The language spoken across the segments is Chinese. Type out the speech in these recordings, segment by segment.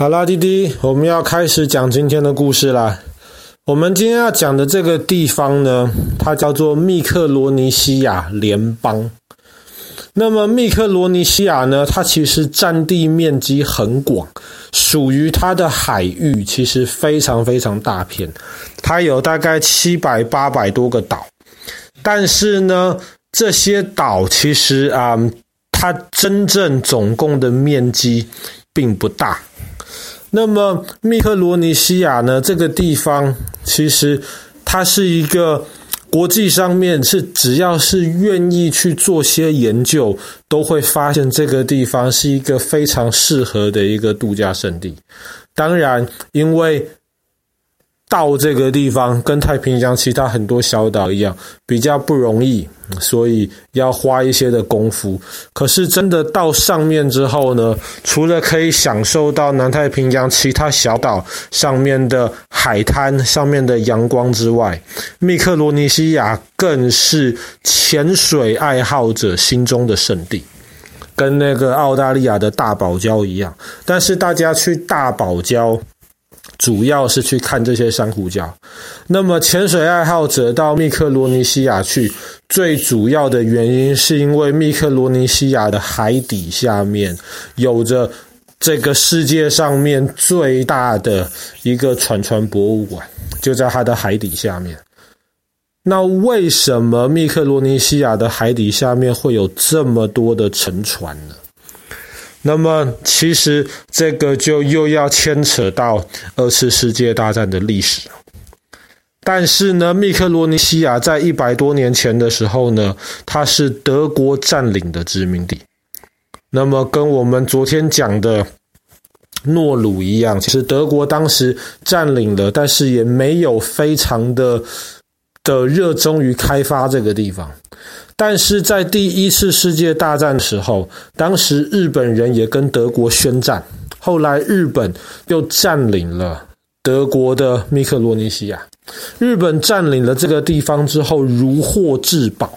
好啦，弟弟，我们要开始讲今天的故事啦。我们今天要讲的这个地方呢，它叫做密克罗尼西亚联邦。那么密克罗尼西亚呢，它其实占地面积很广，属于它的海域其实非常非常大片，它有大概七百八百多个岛。但是呢，这些岛其实啊、它真正总共的面积并不大。那么密克罗尼西亚呢，这个地方其实它是一个国际上面是只要是愿意去做些研究，都会发现这个地方是一个非常适合的一个度假胜地。当然，因为到这个地方跟太平洋其他很多小岛一样，比较不容易，所以要花一些的功夫。可是真的到上面之后呢，除了可以享受到南太平洋其他小岛上面的海滩、上面的阳光之外，密克罗尼西亚更是潜水爱好者心中的圣地，跟那个澳大利亚的大堡礁一样。但是大家去大堡礁。主要是去看这些珊瑚礁。那么潜水爱好者到密克罗尼西亚去，最主要的原因是因为密克罗尼西亚的海底下面有着这个世界上面最大的一个船船博物馆，就在它的海底下面。那为什么密克罗尼西亚的海底下面会有这么多的沉船呢？那么，其实这个就又要牵扯到二次世界大战的历史。但是呢，密克罗尼西亚在一百多年前的时候呢，它是德国占领的殖民地。那么，跟我们昨天讲的诺鲁一样，其实德国当时占领了，但是也没有非常的的热衷于开发这个地方。但是在第一次世界大战的时候，当时日本人也跟德国宣战，后来日本又占领了德国的密克罗尼西亚。日本占领了这个地方之后，如获至宝。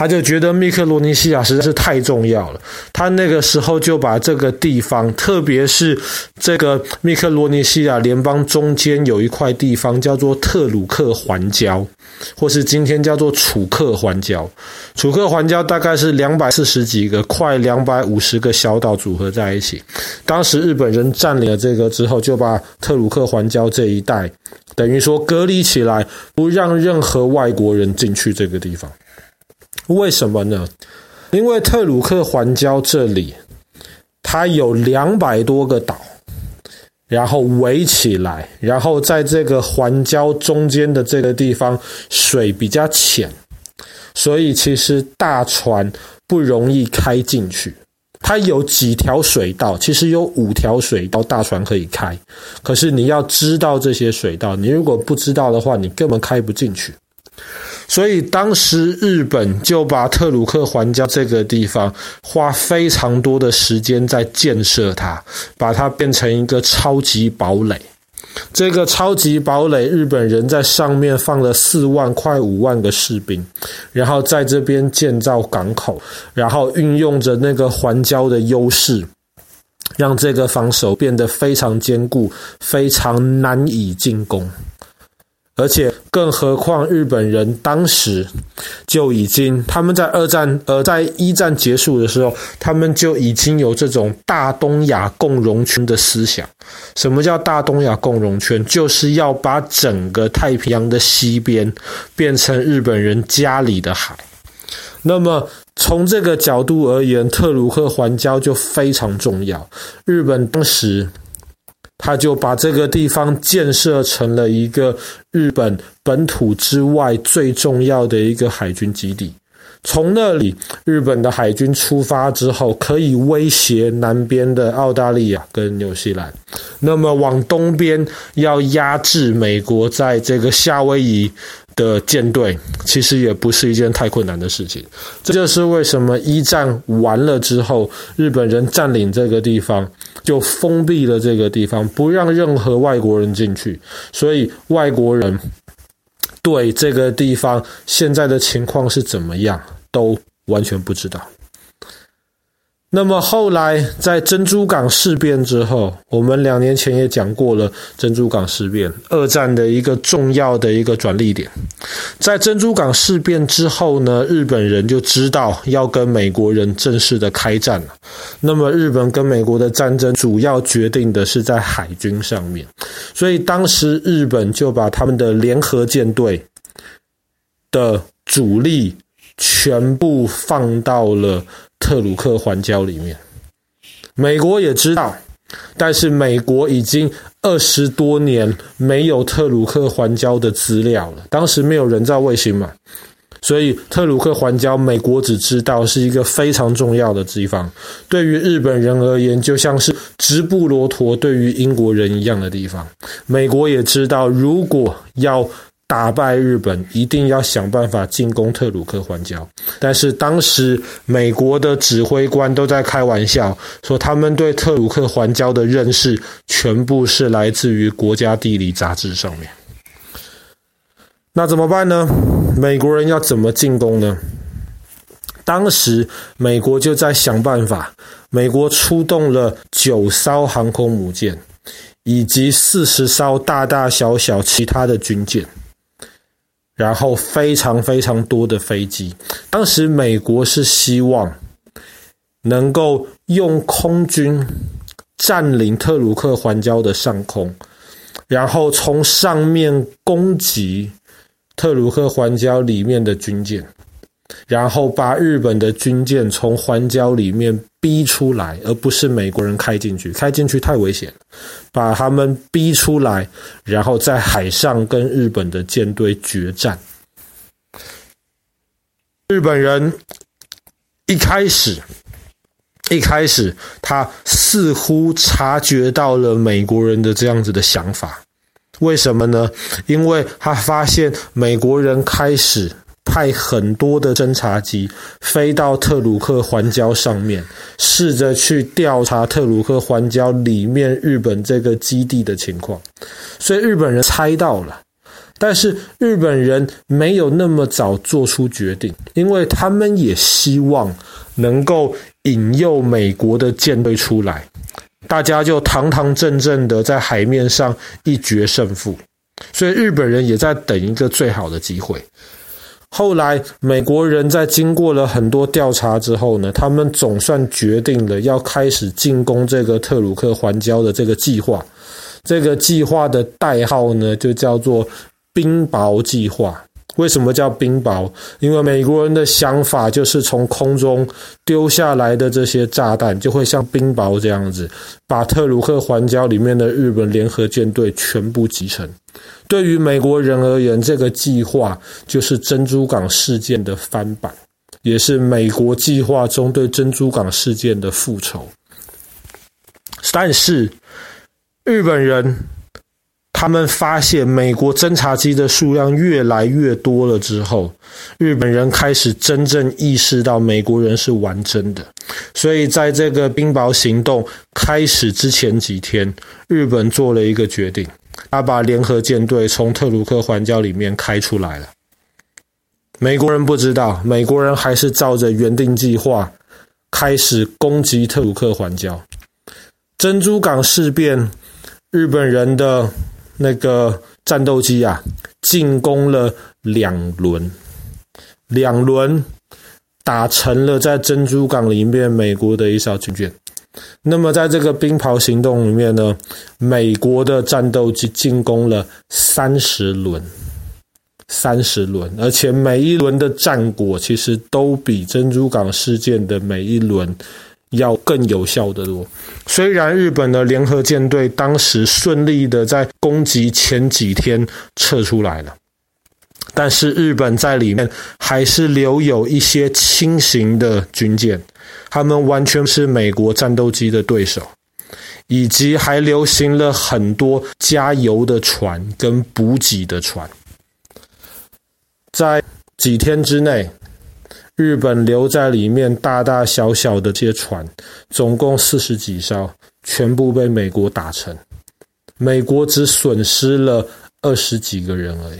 他就觉得密克罗尼西亚实在是太重要了，他那个时候就把这个地方，特别是这个密克罗尼西亚联邦中间有一块地方叫做特鲁克环礁，或是今天叫做楚克环礁。楚克环礁大概是两百四十几个，快两百五十个小岛组合在一起。当时日本人占领了这个之后，就把特鲁克环礁这一带，等于说隔离起来，不让任何外国人进去这个地方。为什么呢？因为特鲁克环礁这里，它有两百多个岛，然后围起来，然后在这个环礁中间的这个地方，水比较浅，所以其实大船不容易开进去。它有几条水道，其实有五条水道，大船可以开。可是你要知道这些水道，你如果不知道的话，你根本开不进去。所以当时日本就把特鲁克环礁这个地方花非常多的时间在建设它，把它变成一个超级堡垒。这个超级堡垒，日本人在上面放了四万快五万个士兵，然后在这边建造港口，然后运用着那个环礁的优势，让这个防守变得非常坚固，非常难以进攻。而且，更何况日本人当时就已经，他们在二战，呃，在一战结束的时候，他们就已经有这种大东亚共荣圈的思想。什么叫大东亚共荣圈？就是要把整个太平洋的西边变成日本人家里的海。那么，从这个角度而言，特鲁克环礁就非常重要。日本当时。他就把这个地方建设成了一个日本本土之外最重要的一个海军基地。从那里，日本的海军出发之后，可以威胁南边的澳大利亚跟纽西兰。那么往东边要压制美国在这个夏威夷的舰队，其实也不是一件太困难的事情。这就是为什么一战完了之后，日本人占领这个地方，就封闭了这个地方，不让任何外国人进去。所以外国人。对这个地方现在的情况是怎么样，都完全不知道。那么后来在珍珠港事变之后，我们两年前也讲过了珍珠港事变，二战的一个重要的一个转捩点。在珍珠港事变之后呢，日本人就知道要跟美国人正式的开战了。那么日本跟美国的战争主要决定的是在海军上面，所以当时日本就把他们的联合舰队的主力全部放到了。特鲁克环礁里面，美国也知道，但是美国已经二十多年没有特鲁克环礁的资料了。当时没有人造卫星嘛，所以特鲁克环礁，美国只知道是一个非常重要的地方。对于日本人而言，就像是直布罗陀对于英国人一样的地方。美国也知道，如果要打败日本，一定要想办法进攻特鲁克环礁。但是当时美国的指挥官都在开玩笑，说他们对特鲁克环礁的认识全部是来自于《国家地理》杂志上面。那怎么办呢？美国人要怎么进攻呢？当时美国就在想办法，美国出动了九艘航空母舰，以及四十艘大大小小其他的军舰。然后非常非常多的飞机，当时美国是希望能够用空军占领特鲁克环礁的上空，然后从上面攻击特鲁克环礁里面的军舰。然后把日本的军舰从环礁里面逼出来，而不是美国人开进去，开进去太危险。把他们逼出来，然后在海上跟日本的舰队决战。日本人一开始，一开始他似乎察觉到了美国人的这样子的想法，为什么呢？因为他发现美国人开始。派很多的侦察机飞到特鲁克环礁上面，试着去调查特鲁克环礁里面日本这个基地的情况。所以日本人猜到了，但是日本人没有那么早做出决定，因为他们也希望能够引诱美国的舰队出来，大家就堂堂正正的在海面上一决胜负。所以日本人也在等一个最好的机会。后来，美国人在经过了很多调查之后呢，他们总算决定了要开始进攻这个特鲁克环礁的这个计划。这个计划的代号呢，就叫做“冰雹计划”。为什么叫冰雹？因为美国人的想法就是从空中丢下来的这些炸弹，就会像冰雹这样子，把特鲁克环礁里面的日本联合舰队全部击沉。对于美国人而言，这个计划就是珍珠港事件的翻版，也是美国计划中对珍珠港事件的复仇。但是日本人他们发现美国侦察机的数量越来越多了之后，日本人开始真正意识到美国人是玩真的。所以在这个冰雹行动开始之前几天，日本做了一个决定。他把联合舰队从特鲁克环礁里面开出来了。美国人不知道，美国人还是照着原定计划开始攻击特鲁克环礁。珍珠港事变，日本人的那个战斗机啊，进攻了两轮，两轮打沉了在珍珠港里面美国的一艘军舰。那么，在这个冰雹行动里面呢，美国的战斗机进攻了三十轮，三十轮，而且每一轮的战果其实都比珍珠港事件的每一轮要更有效的多。虽然日本的联合舰队当时顺利的在攻击前几天撤出来了，但是日本在里面还是留有一些轻型的军舰。他们完全是美国战斗机的对手，以及还流行了很多加油的船跟补给的船。在几天之内，日本留在里面大大小小的这些船，总共四十几艘，全部被美国打沉。美国只损失了二十几个人而已。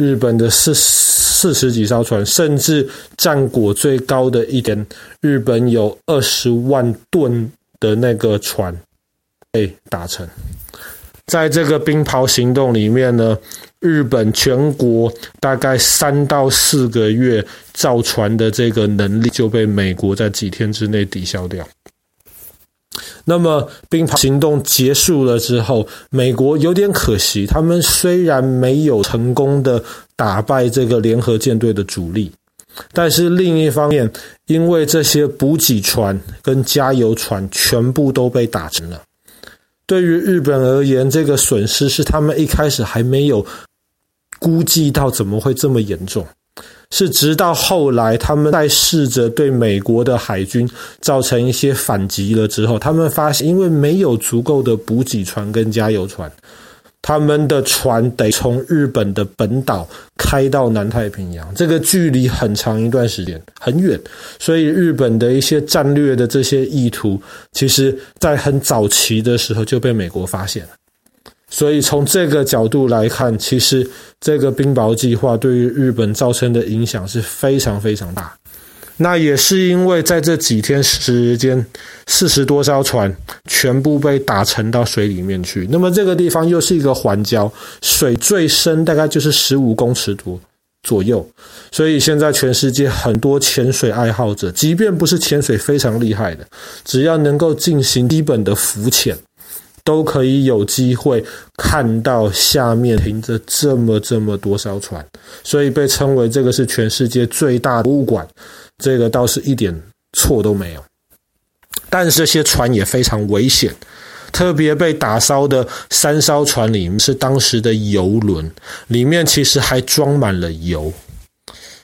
日本的四。四十几艘船，甚至战果最高的一点，日本有二十万吨的那个船被打沉。在这个冰雹行动里面呢，日本全国大概三到四个月造船的这个能力就被美国在几天之内抵消掉。那么冰雹行动结束了之后，美国有点可惜，他们虽然没有成功的打败这个联合舰队的主力，但是另一方面，因为这些补给船跟加油船全部都被打沉了。对于日本而言，这个损失是他们一开始还没有估计到怎么会这么严重，是直到后来他们在试着对美国的海军造成一些反击了之后，他们发现因为没有足够的补给船跟加油船。他们的船得从日本的本岛开到南太平洋，这个距离很长一段时间，很远，所以日本的一些战略的这些意图，其实在很早期的时候就被美国发现了。所以从这个角度来看，其实这个冰雹计划对于日本造成的影响是非常非常大。那也是因为在这几天时间，四十多艘船全部被打沉到水里面去。那么这个地方又是一个环礁，水最深大概就是十五公尺多左右。所以现在全世界很多潜水爱好者，即便不是潜水非常厉害的，只要能够进行基本的浮潜，都可以有机会看到下面停着这么这么多艘船。所以被称为这个是全世界最大的博物馆。这个倒是一点错都没有，但是这些船也非常危险，特别被打烧的三艘船里面是当时的油轮，里面其实还装满了油，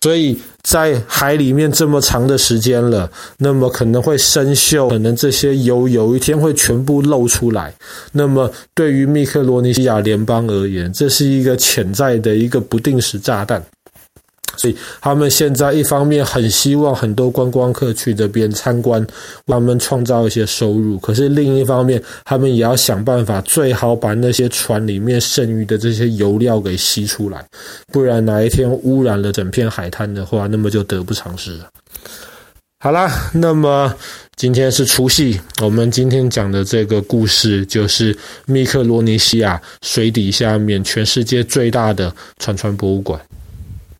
所以在海里面这么长的时间了，那么可能会生锈，可能这些油有一天会全部漏出来，那么对于密克罗尼西亚联邦而言，这是一个潜在的一个不定时炸弹。所以他们现在一方面很希望很多观光客去这边参观，为他们创造一些收入。可是另一方面，他们也要想办法，最好把那些船里面剩余的这些油料给吸出来，不然哪一天污染了整片海滩的话，那么就得不偿失了。好啦，那么今天是除夕，我们今天讲的这个故事就是密克罗尼西亚水底下面全世界最大的船船博物馆。